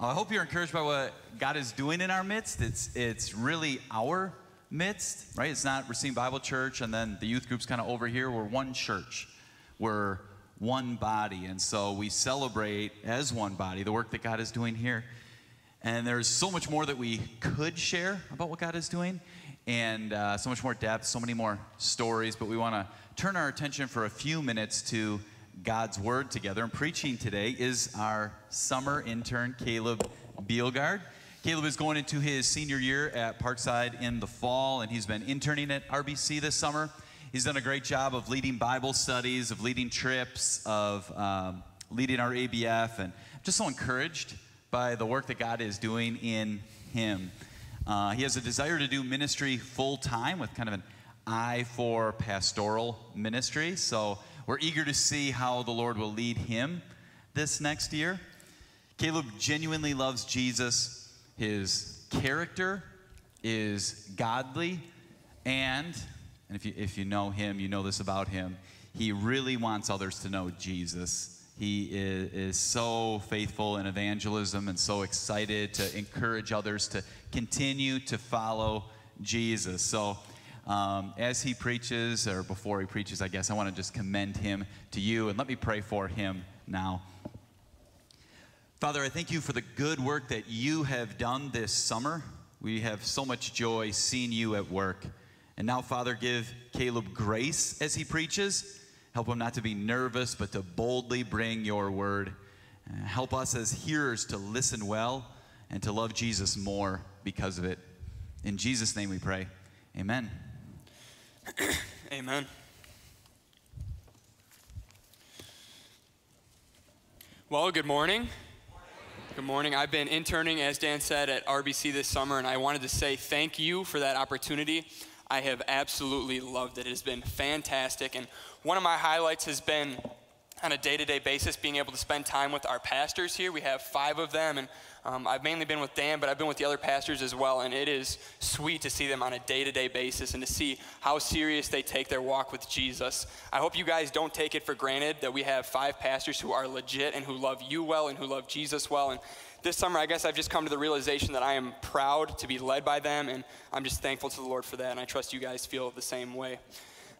I hope you're encouraged by what God is doing in our midst. It's, it's really our midst, right? It's not Racine Bible Church and then the youth group's kind of over here. We're one church, we're one body. And so we celebrate as one body the work that God is doing here. And there's so much more that we could share about what God is doing, and uh, so much more depth, so many more stories. But we want to turn our attention for a few minutes to God's Word together. And preaching today is our summer intern, Caleb Bielgard. Caleb is going into his senior year at Parkside in the fall, and he's been interning at RBC this summer. He's done a great job of leading Bible studies, of leading trips, of um, leading our ABF, and I'm just so encouraged by the work that God is doing in him. Uh, he has a desire to do ministry full time with kind of an eye for pastoral ministry. So we're eager to see how the Lord will lead him this next year. Caleb genuinely loves Jesus. His character is godly. And, and if, you, if you know him, you know this about him, he really wants others to know Jesus. He is, is so faithful in evangelism and so excited to encourage others to continue to follow Jesus. So um, as he preaches, or before he preaches, I guess, I want to just commend him to you and let me pray for him now. Father, I thank you for the good work that you have done this summer. We have so much joy seeing you at work. And now, Father, give Caleb grace as he preaches. Help him not to be nervous, but to boldly bring your word. Uh, help us as hearers to listen well and to love Jesus more because of it. In Jesus' name we pray. Amen. Amen. Well, good morning. Good morning. I've been interning, as Dan said, at RBC this summer, and I wanted to say thank you for that opportunity. I have absolutely loved it. It has been fantastic. And one of my highlights has been on a day to day basis being able to spend time with our pastors here. We have five of them, and um, I've mainly been with Dan, but I've been with the other pastors as well, and it is sweet to see them on a day to day basis and to see how serious they take their walk with Jesus. I hope you guys don't take it for granted that we have five pastors who are legit and who love you well and who love Jesus well. And this summer, I guess I've just come to the realization that I am proud to be led by them, and I'm just thankful to the Lord for that, and I trust you guys feel the same way.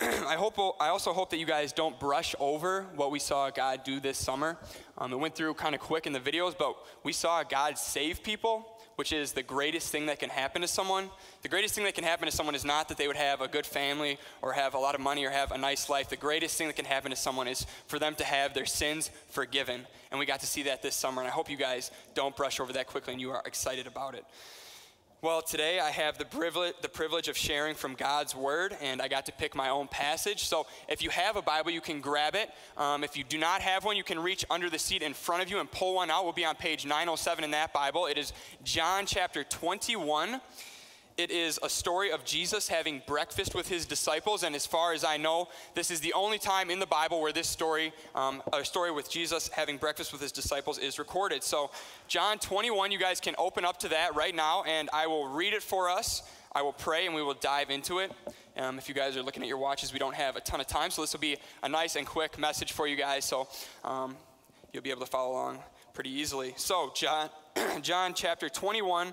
I hope I also hope that you guys don't brush over what we saw God do this summer. Um, it went through kind of quick in the videos, but we saw God save people, which is the greatest thing that can happen to someone. The greatest thing that can happen to someone is not that they would have a good family or have a lot of money or have a nice life. The greatest thing that can happen to someone is for them to have their sins forgiven. And we got to see that this summer, and I hope you guys don't brush over that quickly and you are excited about it. Well, today I have the privilege, the privilege of sharing from God's Word, and I got to pick my own passage. So if you have a Bible, you can grab it. Um, if you do not have one, you can reach under the seat in front of you and pull one out. We'll be on page 907 in that Bible. It is John chapter 21. It is a story of Jesus having breakfast with his disciples, and as far as I know, this is the only time in the Bible where this story, um, a story with Jesus having breakfast with his disciples, is recorded. So, John 21, you guys can open up to that right now, and I will read it for us. I will pray, and we will dive into it. Um, if you guys are looking at your watches, we don't have a ton of time, so this will be a nice and quick message for you guys. So, um, you'll be able to follow along pretty easily. So, John, John chapter 21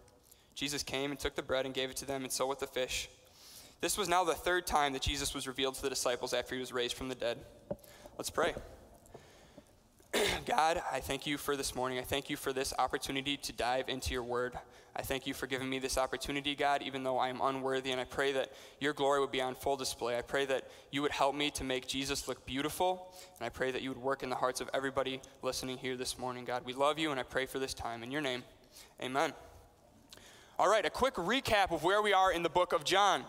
Jesus came and took the bread and gave it to them, and so with the fish. This was now the third time that Jesus was revealed to the disciples after he was raised from the dead. Let's pray. God, I thank you for this morning. I thank you for this opportunity to dive into your word. I thank you for giving me this opportunity, God, even though I am unworthy. And I pray that your glory would be on full display. I pray that you would help me to make Jesus look beautiful. And I pray that you would work in the hearts of everybody listening here this morning, God. We love you, and I pray for this time. In your name, amen. All right, a quick recap of where we are in the book of John.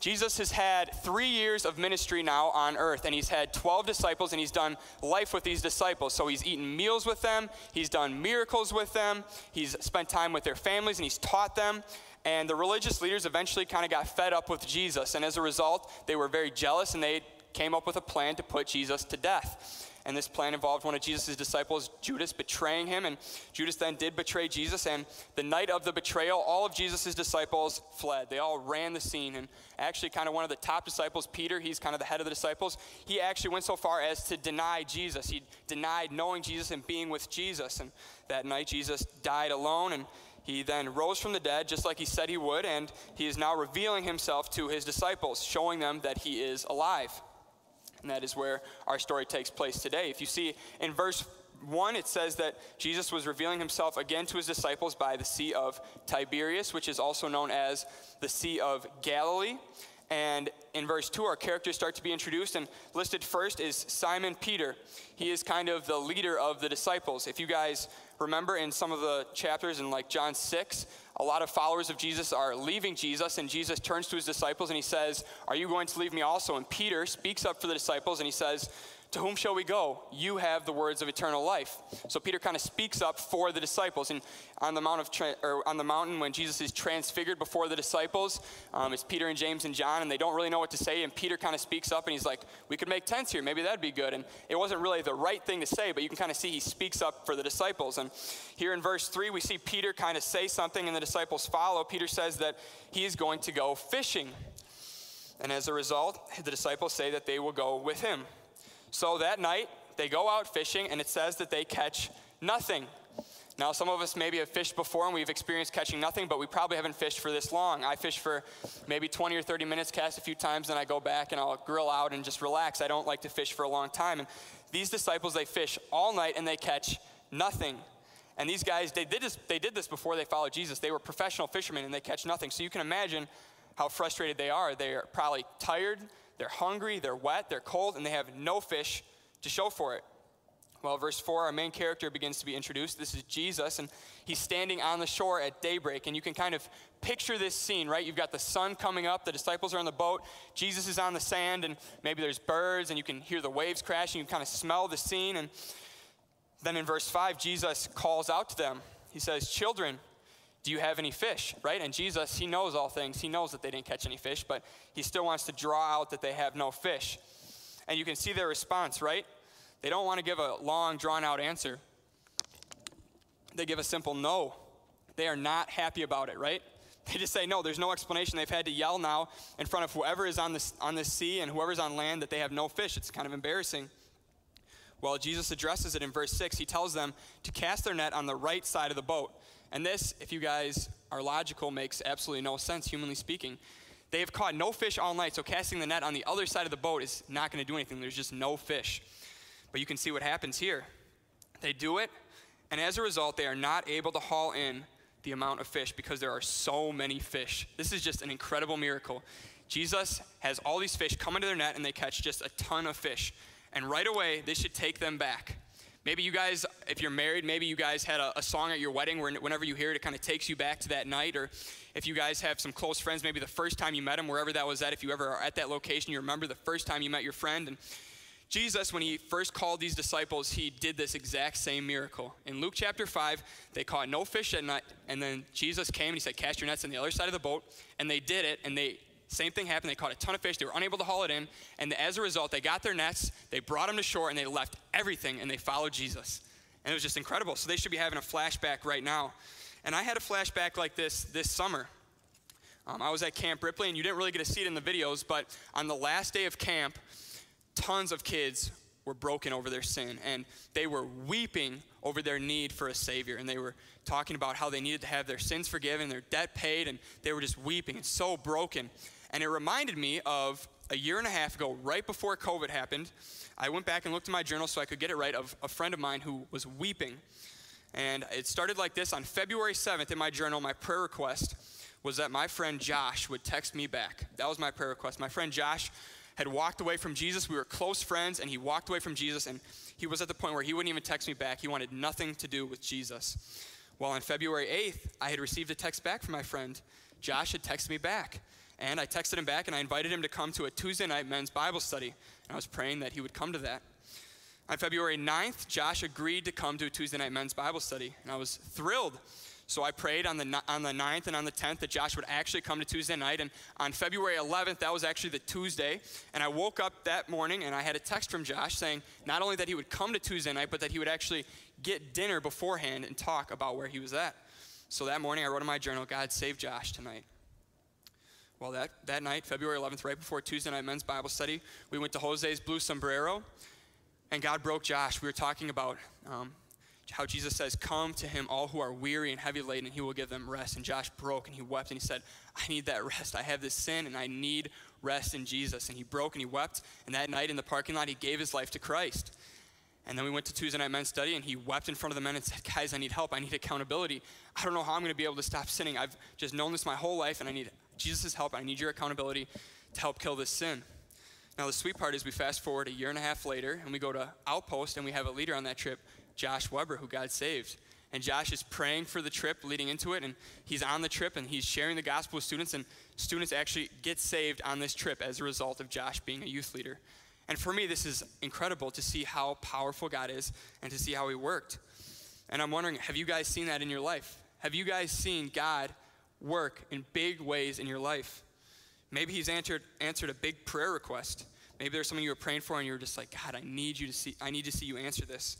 Jesus has had three years of ministry now on earth, and he's had 12 disciples, and he's done life with these disciples. So he's eaten meals with them, he's done miracles with them, he's spent time with their families, and he's taught them. And the religious leaders eventually kind of got fed up with Jesus, and as a result, they were very jealous, and they came up with a plan to put Jesus to death. And this plan involved one of Jesus' disciples, Judas, betraying him. And Judas then did betray Jesus. And the night of the betrayal, all of Jesus' disciples fled. They all ran the scene. And actually, kind of one of the top disciples, Peter, he's kind of the head of the disciples, he actually went so far as to deny Jesus. He denied knowing Jesus and being with Jesus. And that night, Jesus died alone. And he then rose from the dead, just like he said he would, and he is now revealing himself to his disciples, showing them that he is alive. And that is where our story takes place today. If you see in verse 1, it says that Jesus was revealing himself again to his disciples by the Sea of Tiberias, which is also known as the Sea of Galilee. And in verse 2, our characters start to be introduced, and listed first is Simon Peter. He is kind of the leader of the disciples. If you guys remember in some of the chapters in like John 6, a lot of followers of Jesus are leaving Jesus, and Jesus turns to his disciples and he says, Are you going to leave me also? And Peter speaks up for the disciples and he says, to whom shall we go? You have the words of eternal life. So Peter kind of speaks up for the disciples. And on the, mount of tra- or on the mountain, when Jesus is transfigured before the disciples, um, it's Peter and James and John, and they don't really know what to say. And Peter kind of speaks up and he's like, We could make tents here. Maybe that'd be good. And it wasn't really the right thing to say, but you can kind of see he speaks up for the disciples. And here in verse 3, we see Peter kind of say something, and the disciples follow. Peter says that he is going to go fishing. And as a result, the disciples say that they will go with him. So that night, they go out fishing, and it says that they catch nothing. Now, some of us maybe have fished before and we've experienced catching nothing, but we probably haven't fished for this long. I fish for maybe 20 or 30 minutes, cast a few times, then I go back and I'll grill out and just relax. I don't like to fish for a long time. And these disciples, they fish all night and they catch nothing. And these guys, they did this, they did this before they followed Jesus. They were professional fishermen and they catch nothing. So you can imagine how frustrated they are. They're probably tired, they're hungry, they're wet, they're cold, and they have no fish to show for it. Well, verse 4, our main character begins to be introduced. This is Jesus, and he's standing on the shore at daybreak. And you can kind of picture this scene, right? You've got the sun coming up, the disciples are on the boat, Jesus is on the sand, and maybe there's birds, and you can hear the waves crashing. You can kind of smell the scene. And then in verse 5, Jesus calls out to them. He says, Children, do you have any fish? Right? And Jesus, he knows all things. He knows that they didn't catch any fish, but he still wants to draw out that they have no fish. And you can see their response, right? They don't want to give a long, drawn out answer. They give a simple no. They are not happy about it, right? They just say no. There's no explanation. They've had to yell now in front of whoever is on this on the sea and whoever's on land that they have no fish. It's kind of embarrassing. Well, Jesus addresses it in verse 6. He tells them to cast their net on the right side of the boat. And this, if you guys are logical, makes absolutely no sense, humanly speaking. They have caught no fish all night, so casting the net on the other side of the boat is not going to do anything. There's just no fish. But you can see what happens here. They do it, and as a result, they are not able to haul in the amount of fish because there are so many fish. This is just an incredible miracle. Jesus has all these fish come into their net, and they catch just a ton of fish. And right away, this should take them back. Maybe you guys, if you're married, maybe you guys had a, a, song at your wedding where whenever you hear it, it kind of takes you back to that night. Or if you guys have some close friends, maybe the first time you met them, wherever that was at, if you ever are at that location, you remember the first time you met your friend. And Jesus, when he first called these disciples, he did this exact same miracle. In Luke chapter 5, they caught no fish at night, and then Jesus came and he said, Cast your nets on the other side of the boat. And they did it, and they same thing happened. They caught a ton of fish. They were unable to haul it in. And as a result, they got their nets, they brought them to shore, and they left everything and they followed Jesus. And it was just incredible. So they should be having a flashback right now. And I had a flashback like this this summer. Um, I was at Camp Ripley, and you didn't really get to see it in the videos, but on the last day of camp, tons of kids were broken over their sin, and they were weeping over their need for a Savior. And they were talking about how they needed to have their sins forgiven, their debt paid, and they were just weeping and so broken. And it reminded me of a year and a half ago, right before COVID happened. I went back and looked at my journal so I could get it right of a friend of mine who was weeping. And it started like this on February 7th in my journal, my prayer request was that my friend Josh would text me back. That was my prayer request. My friend Josh had walked away from Jesus. We were close friends, and he walked away from Jesus, and he was at the point where he wouldn't even text me back. He wanted nothing to do with Jesus. Well, on February 8th, I had received a text back from my friend. Josh had texted me back. And I texted him back and I invited him to come to a Tuesday night men's Bible study. And I was praying that he would come to that. On February 9th, Josh agreed to come to a Tuesday night men's Bible study. And I was thrilled so I prayed on the, on the 9th and on the 10th that Josh would actually come to Tuesday night. And on February 11th, that was actually the Tuesday. And I woke up that morning and I had a text from Josh saying not only that he would come to Tuesday night, but that he would actually get dinner beforehand and talk about where he was at. So that morning, I wrote in my journal, God save Josh tonight. Well, that, that night, February 11th, right before Tuesday night men's Bible study, we went to Jose's Blue Sombrero, and God broke Josh. We were talking about um, how Jesus says, Come to him, all who are weary and heavy laden, and he will give them rest. And Josh broke and he wept and he said, I need that rest. I have this sin and I need rest in Jesus. And he broke and he wept. And that night in the parking lot, he gave his life to Christ. And then we went to Tuesday night men's study, and he wept in front of the men and said, Guys, I need help. I need accountability. I don't know how I'm going to be able to stop sinning. I've just known this my whole life, and I need Jesus' help. I need your accountability to help kill this sin. Now, the sweet part is we fast forward a year and a half later, and we go to Outpost, and we have a leader on that trip Josh Weber, who God saved. And Josh is praying for the trip leading into it, and he's on the trip and he's sharing the gospel with students, and students actually get saved on this trip as a result of Josh being a youth leader. And for me, this is incredible to see how powerful God is and to see how He worked. And I'm wondering, have you guys seen that in your life? Have you guys seen God work in big ways in your life? Maybe He's answered, answered a big prayer request. Maybe there's something you were praying for and you were just like, God, I need you to see, I need to see you answer this.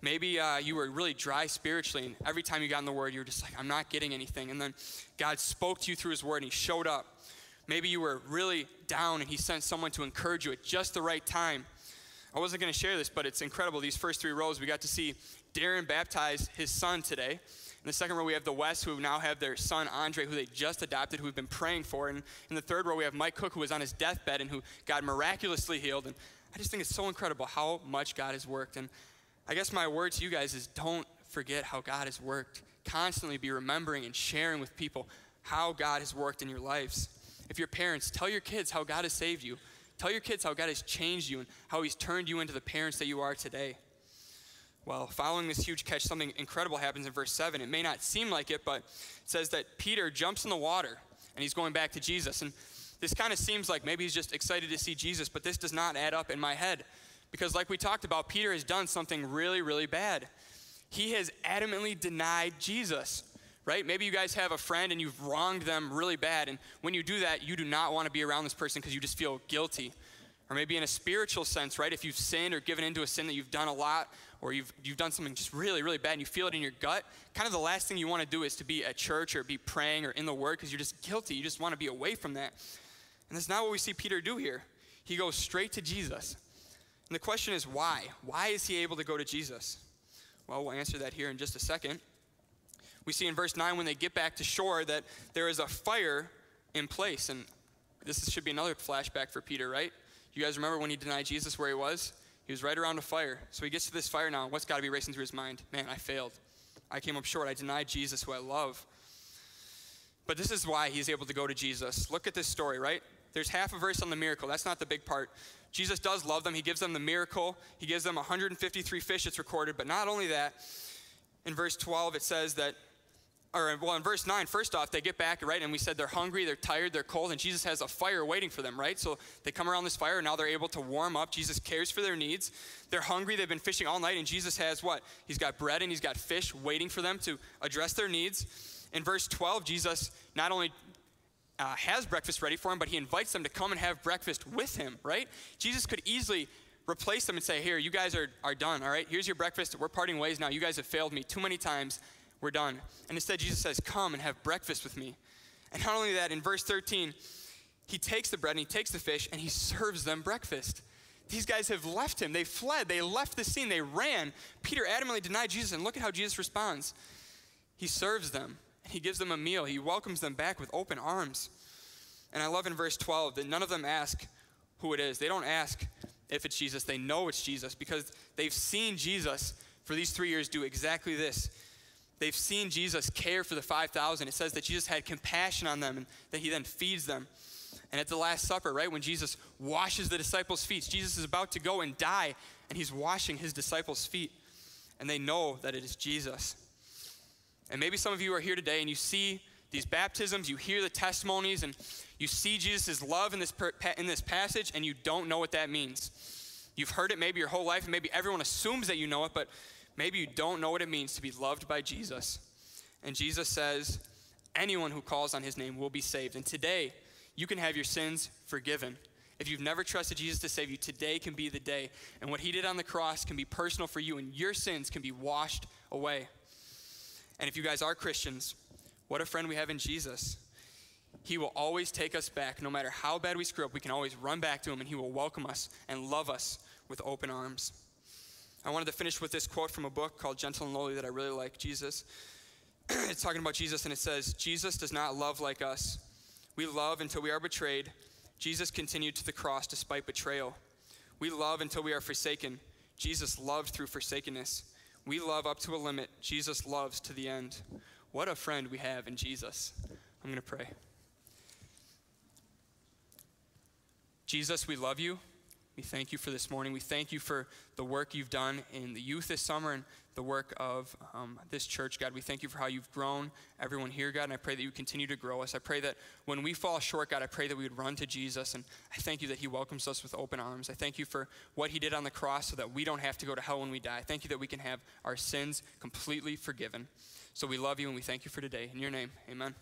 Maybe uh, you were really dry spiritually, and every time you got in the Word, you were just like, I'm not getting anything. And then God spoke to you through His Word, and He showed up. Maybe you were really down, and He sent someone to encourage you at just the right time. I wasn't going to share this, but it's incredible. These first three rows, we got to see Darren baptize his son today. In the second row, we have the West, who now have their son Andre, who they just adopted, who we've been praying for. And in the third row, we have Mike Cook, who was on his deathbed and who got miraculously healed. And I just think it's so incredible how much God has worked. And I guess my word to you guys is don't forget how God has worked. Constantly be remembering and sharing with people how God has worked in your lives. If you're parents, tell your kids how God has saved you. Tell your kids how God has changed you and how He's turned you into the parents that you are today. Well, following this huge catch, something incredible happens in verse 7. It may not seem like it, but it says that Peter jumps in the water and he's going back to Jesus. And this kind of seems like maybe he's just excited to see Jesus, but this does not add up in my head. Because, like we talked about, Peter has done something really, really bad. He has adamantly denied Jesus, right? Maybe you guys have a friend and you've wronged them really bad. And when you do that, you do not want to be around this person because you just feel guilty. Or maybe in a spiritual sense, right? If you've sinned or given into a sin that you've done a lot, or you've, you've done something just really, really bad and you feel it in your gut, kind of the last thing you want to do is to be at church or be praying or in the Word because you're just guilty. You just want to be away from that. And that's not what we see Peter do here. He goes straight to Jesus. And the question is why? Why is he able to go to Jesus? Well, we'll answer that here in just a second. We see in verse 9 when they get back to shore that there is a fire in place. And this should be another flashback for Peter, right? You guys remember when he denied Jesus where he was? He was right around a fire. So he gets to this fire now. What's got to be racing through his mind? Man, I failed. I came up short. I denied Jesus, who I love. But this is why he's able to go to Jesus. Look at this story, right? There's half a verse on the miracle. That's not the big part. Jesus does love them. He gives them the miracle. He gives them 153 fish, it's recorded. But not only that, in verse 12, it says that, or well, in verse 9, first off, they get back, right? And we said they're hungry, they're tired, they're cold, and Jesus has a fire waiting for them, right? So they come around this fire, and now they're able to warm up. Jesus cares for their needs. They're hungry, they've been fishing all night, and Jesus has what? He's got bread and he's got fish waiting for them to address their needs. In verse 12, Jesus not only uh, has breakfast ready for him, but he invites them to come and have breakfast with him, right? Jesus could easily replace them and say, Here, you guys are, are done, all right? Here's your breakfast. We're parting ways now. You guys have failed me too many times. We're done. And instead, Jesus says, Come and have breakfast with me. And not only that, in verse 13, he takes the bread and he takes the fish and he serves them breakfast. These guys have left him. They fled. They left the scene. They ran. Peter adamantly denied Jesus, and look at how Jesus responds. He serves them, and he gives them a meal. He welcomes them back with open arms. And I love in verse 12 that none of them ask who it is. They don't ask if it's Jesus. They know it's Jesus because they've seen Jesus for these three years do exactly this. They've seen Jesus care for the 5,000. It says that Jesus had compassion on them and that he then feeds them. And at the Last Supper, right, when Jesus washes the disciples' feet, Jesus is about to go and die, and he's washing his disciples' feet. And they know that it is Jesus. And maybe some of you are here today and you see these baptisms, you hear the testimonies, and you see Jesus' love in this, in this passage, and you don't know what that means. You've heard it maybe your whole life, and maybe everyone assumes that you know it, but maybe you don't know what it means to be loved by Jesus. And Jesus says, anyone who calls on his name will be saved. And today, you can have your sins forgiven. If you've never trusted Jesus to save you, today can be the day. And what he did on the cross can be personal for you, and your sins can be washed away. And if you guys are Christians, what a friend we have in Jesus. He will always take us back. No matter how bad we screw up, we can always run back to him, and he will welcome us and love us with open arms. I wanted to finish with this quote from a book called Gentle and Lowly that I really like Jesus. it's talking about Jesus, and it says, Jesus does not love like us we love until we are betrayed. Jesus continued to the cross despite betrayal. We love until we are forsaken. Jesus loved through forsakenness. We love up to a limit. Jesus loves to the end. What a friend we have in Jesus. I'm going to pray. Jesus, we love you. We thank you for this morning. We thank you for the work you've done in the youth this summer and the work of um, this church, God. We thank you for how you've grown everyone here, God, and I pray that you continue to grow us. I pray that when we fall short, God, I pray that we would run to Jesus, and I thank you that he welcomes us with open arms. I thank you for what he did on the cross so that we don't have to go to hell when we die. Thank you that we can have our sins completely forgiven. So we love you and we thank you for today. In your name, amen.